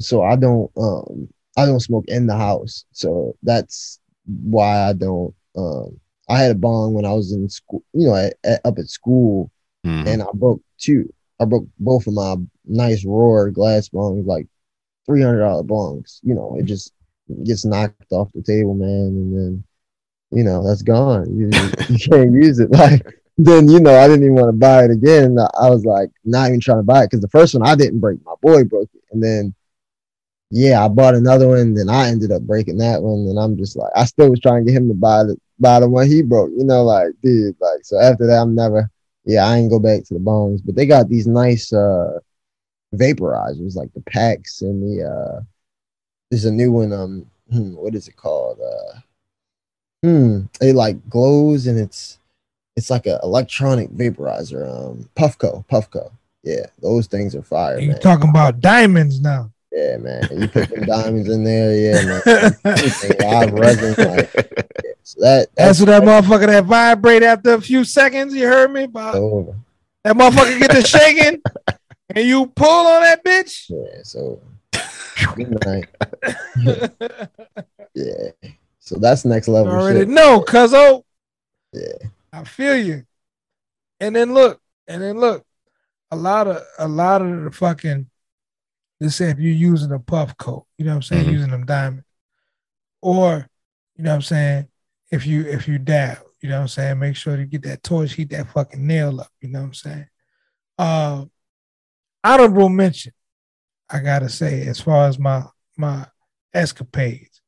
So I don't um I don't smoke in the house. So that's why I don't um I had a bong when I was in school, you know, at, at, up at school, mm-hmm. and I broke two. I broke both of my nice roar glass bongs, like three hundred dollar bongs. You know, it just gets knocked off the table, man, and then you know that's gone. You, you can't use it. Like then you know I didn't even want to buy it again. I was like not even trying to buy it because the first one I didn't break. My boy broke it, and then yeah, I bought another one. Then I ended up breaking that one, and I'm just like I still was trying to get him to buy the buy the one he broke. You know, like dude, like so after that I'm never yeah, I ain't go back to the bones, but they got these nice uh vaporizers like the Pax and the uh there's a new one um hmm, what is it called? Uh hmm it like glows and it's it's like an electronic vaporizer um puffco puffco. Yeah those things are fire you talking about diamonds now. Yeah man. You put them diamonds in there yeah man. Live resin like so that that's, that's what that motherfucker that vibrate after a few seconds. You heard me? Bob? Over. That motherfucker get to shaking, and you pull on that bitch. Yeah. So good night. yeah. So that's next level. You already shit. know, cuzzo. Yeah. I feel you. And then look, and then look, a lot of a lot of the fucking let's say if you're using a Puffco, you know what I'm saying, mm-hmm. using them diamond, or you know what I'm saying, if you if you dab, you know what I'm saying? Make sure to get that torch, heat that fucking nail up, you know what I'm saying? Uh honorable mention, I gotta say, as far as my my escapades.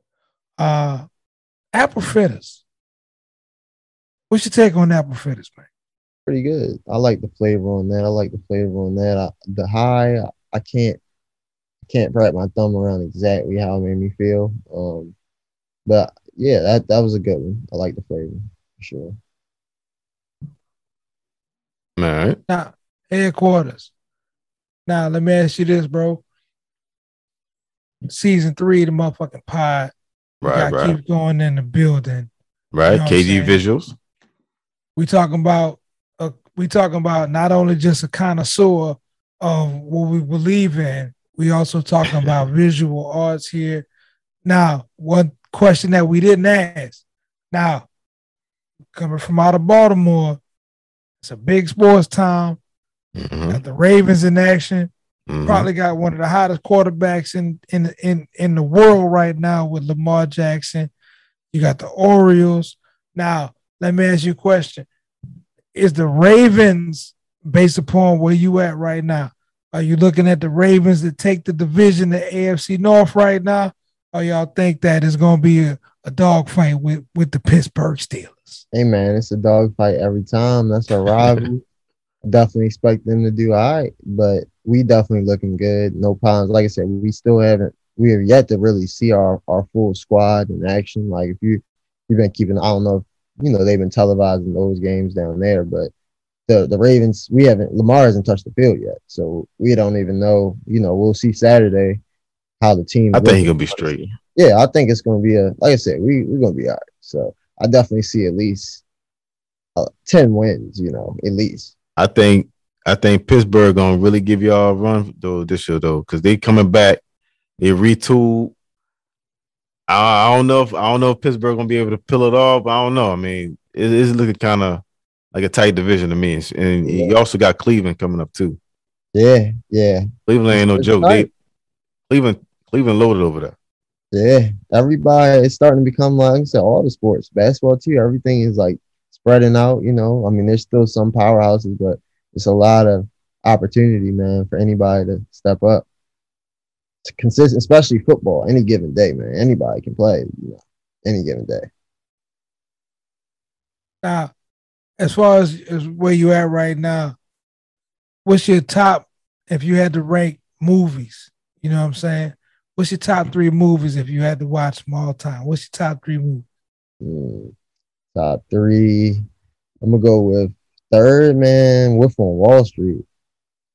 Uh apple fritters. What's your take on apple fritters, man? Pretty good. I like the flavor on that. I like the flavor on that. I, the high, I, can't can't wrap my thumb around exactly how it made me feel. Um, but yeah, that that was a good one. I like the flavor for sure. All right. Now, headquarters. Now, let me ask you this, bro. Season three, the motherfucking pod. Right, right. Keep going in the building. Right, you know KG Visuals. We talking about uh, we talking about not only just a connoisseur of what we believe in, we also talking about visual arts here. Now, one question that we didn't ask. Now, coming from out of Baltimore, it's a big sports town. Mm-hmm. Got the Ravens in action. Mm-hmm. Probably got one of the hottest quarterbacks in in in in the world right now with Lamar Jackson. You got the Orioles. Now, let me ask you a question: Is the Ravens based upon where you at right now? Are you looking at the Ravens to take the division, the AFC North right now? Or y'all think that it's going to be a, a dogfight with, with the Pittsburgh Steelers? Hey, man, it's a dog fight every time. That's a rival. definitely expect them to do all right, but we definitely looking good. No problems. Like I said, we still haven't, we have yet to really see our, our full squad in action. Like if you, you've been keeping, I don't know if, you know, they've been televising those games down there, but the the Ravens, we haven't Lamar hasn't touched the field yet, so we don't even know. You know, we'll see Saturday how the team. I think he's gonna be straight. Yeah, I think it's gonna be a like I said, we we're gonna be all right. So I definitely see at least uh, ten wins. You know, at least. I think I think Pittsburgh gonna really give y'all a run though this year though, because they coming back, they retool. I, I, don't know if I don't know if Pittsburgh gonna be able to pull it off. I don't know. I mean, it, it's looking kind of like a tight division to me. And yeah. you also got Cleveland coming up too. Yeah, yeah. Cleveland ain't no joke. They, Cleveland, Cleveland loaded over there. Yeah, everybody is starting to become like I said, all the sports, basketball too. Everything is like spreading out. You know, I mean, there's still some powerhouses, but it's a lot of opportunity, man, for anybody to step up. It's consistent, especially football. Any given day, man, anybody can play. You know, any given day. Now, as far as, as where you at right now, what's your top if you had to rank movies? You know what I'm saying? What's your top three movies if you had to watch them all time? What's your top three movies? Mm, top three. I'm gonna go with third man. Wolf on Wall Street.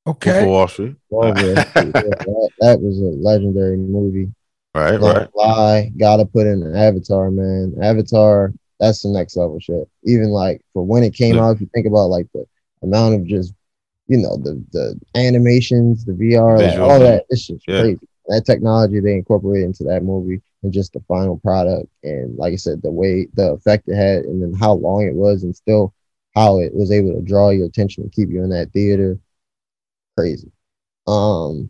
Okay. Wall Street. Wall Street. yeah, that, that, was a legendary movie. Right, Don't right. Lie. Gotta put in an Avatar, man. Avatar that's the next level shit. Even like for when it came yeah. out, if you think about like the amount of just you know the the animations, the VR, like, all that, it's just yeah. crazy. That technology they incorporated into that movie and just the final product, and like I said, the way the effect it had, and then how long it was, and still how it was able to draw your attention and keep you in that theater, crazy. Um,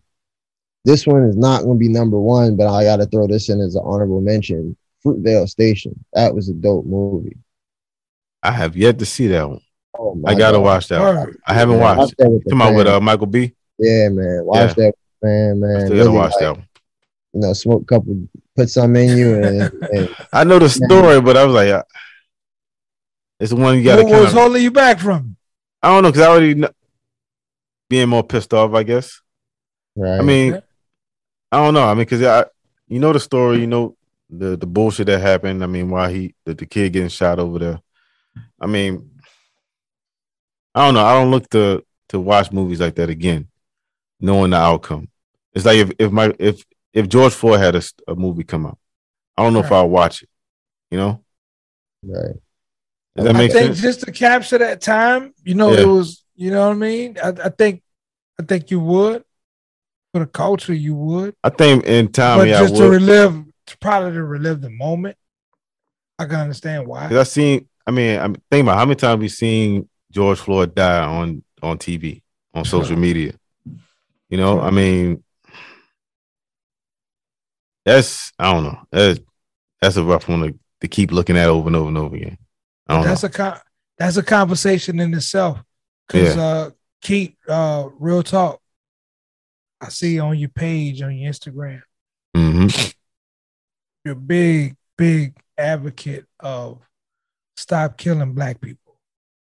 this one is not going to be number one, but I got to throw this in as an honorable mention. Fruitvale Station. That was a dope movie. I have yet to see that one. Oh I gotta God. watch that. One. I haven't yeah, watched it. Come on with uh, Michael B. Yeah, man. Watch yeah. that, man. Man, I still gotta watch like, that one. You know, smoke a couple, put some in you, and, and I know the story, but I was like, uh, it's the one you gotta. What was holding you back from? I don't know because I already know, being more pissed off. I guess. Right. I mean, I don't know. I mean, because I, you know the story. You know the the bullshit that happened. I mean, why he the, the kid getting shot over there. I mean, I don't know. I don't look to to watch movies like that again, knowing the outcome. It's like if if my if if George Floyd had a, a movie come out, I don't know right. if I'll watch it. You know, right? Does that make I think sense? just to capture that time, you know, yeah. it was. You know what I mean? I, I think, I think you would for the culture. You would. I think in time, but yeah, just to relive probably to relive the moment. I can understand why. Cause I seen. I mean, I'm thinking about how many times we seen George Floyd die on on TV, on social media. You know, I mean, that's I don't know. That's that's a rough one to, to keep looking at over and over and over again. that's know. a con- that's a conversation in itself. Because yeah. uh, keep uh, real talk. I see on your page on your Instagram. Mm-hmm you're a big, big advocate of stop killing black people.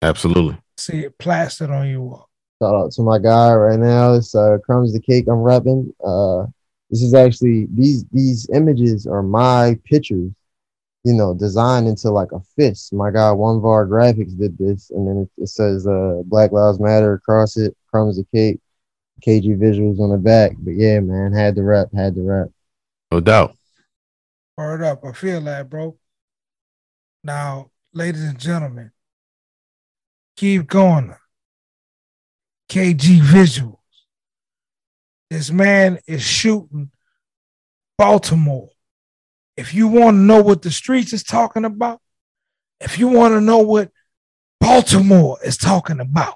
Absolutely. See it plastered on your wall. Shout out to my guy right now. It's uh, crumbs the cake I'm repping. Uh, this is actually these these images are my pictures, you know, designed into like a fist. My guy One Var Graphics did this, and then it, it says uh, Black Lives Matter across it. Crumbs the cake, KG visuals on the back. But yeah, man, had to rep, had to rep. No doubt. Word up. I feel that, bro. Now, ladies and gentlemen, keep going. KG Visuals. This man is shooting Baltimore. If you want to know what the streets is talking about, if you want to know what Baltimore is talking about,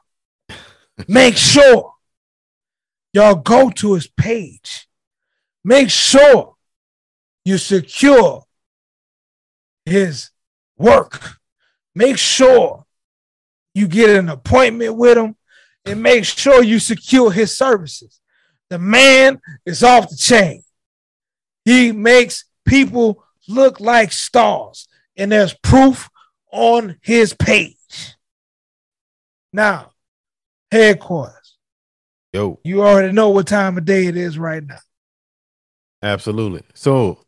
make sure y'all go to his page. Make sure you secure his work. Make sure you get an appointment with him and make sure you secure his services. The man is off the chain. He makes people look like stars, and there's proof on his page. Now, headquarters. Yo. You already know what time of day it is right now. Absolutely. So,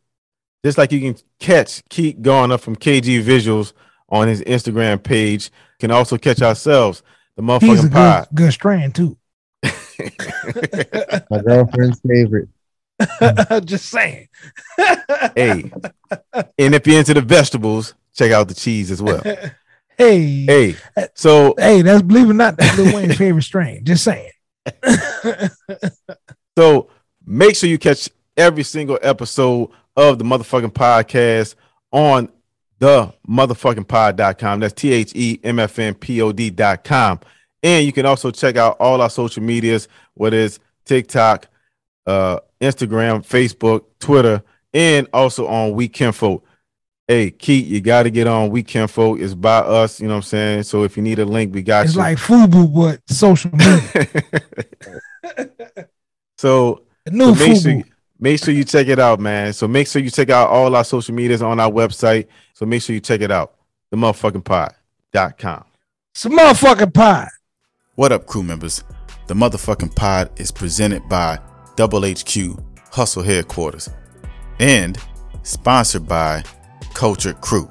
just like you can catch Keith going up from KG Visuals on his Instagram page, can also catch ourselves, the motherfucking He's a good, good strand too. My girlfriend's favorite. Just saying. hey, and if you're into the vegetables, check out the cheese as well. Hey, hey. So, hey, that's believe it or not, that's Lil Wayne's favorite strain. Just saying. so make sure you catch every single episode of the motherfucking podcast on the motherfucking pod.com. That's T H E M F N P O D.com. And you can also check out all our social medias, whether it's TikTok, uh, Instagram, Facebook, Twitter, and also on Weekend Folk. Hey, Keith, you got to get on Weekend Folk. It's by us, you know what I'm saying? So if you need a link, we got it's you. It's like Fubu, but social media. so, new so make, Fubu. sure, make sure you check it out, man. So make sure you check out all our social medias on our website. So make sure you check it out. The motherfucking pod.com. It's a motherfucking pod. What up, crew members? The motherfucking pod is presented by Double HQ Hustle Headquarters and sponsored by Culture Crew,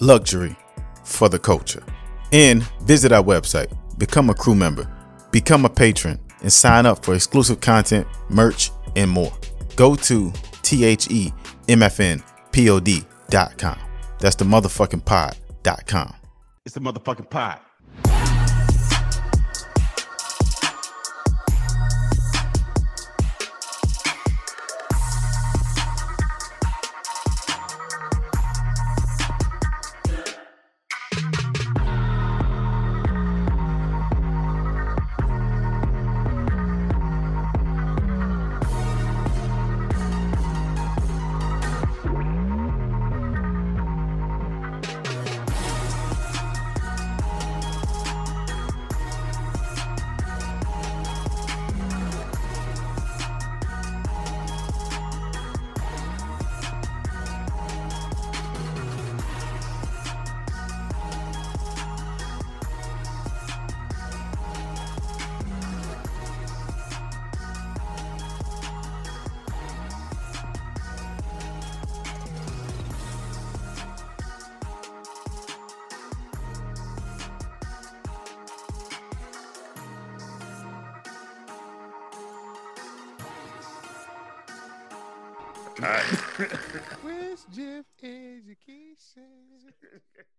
luxury for the culture. And visit our website, become a crew member, become a patron, and sign up for exclusive content, merch, and more. Go to themfnpod.com. That's the motherfucking pod.com. It's the motherfucking pod.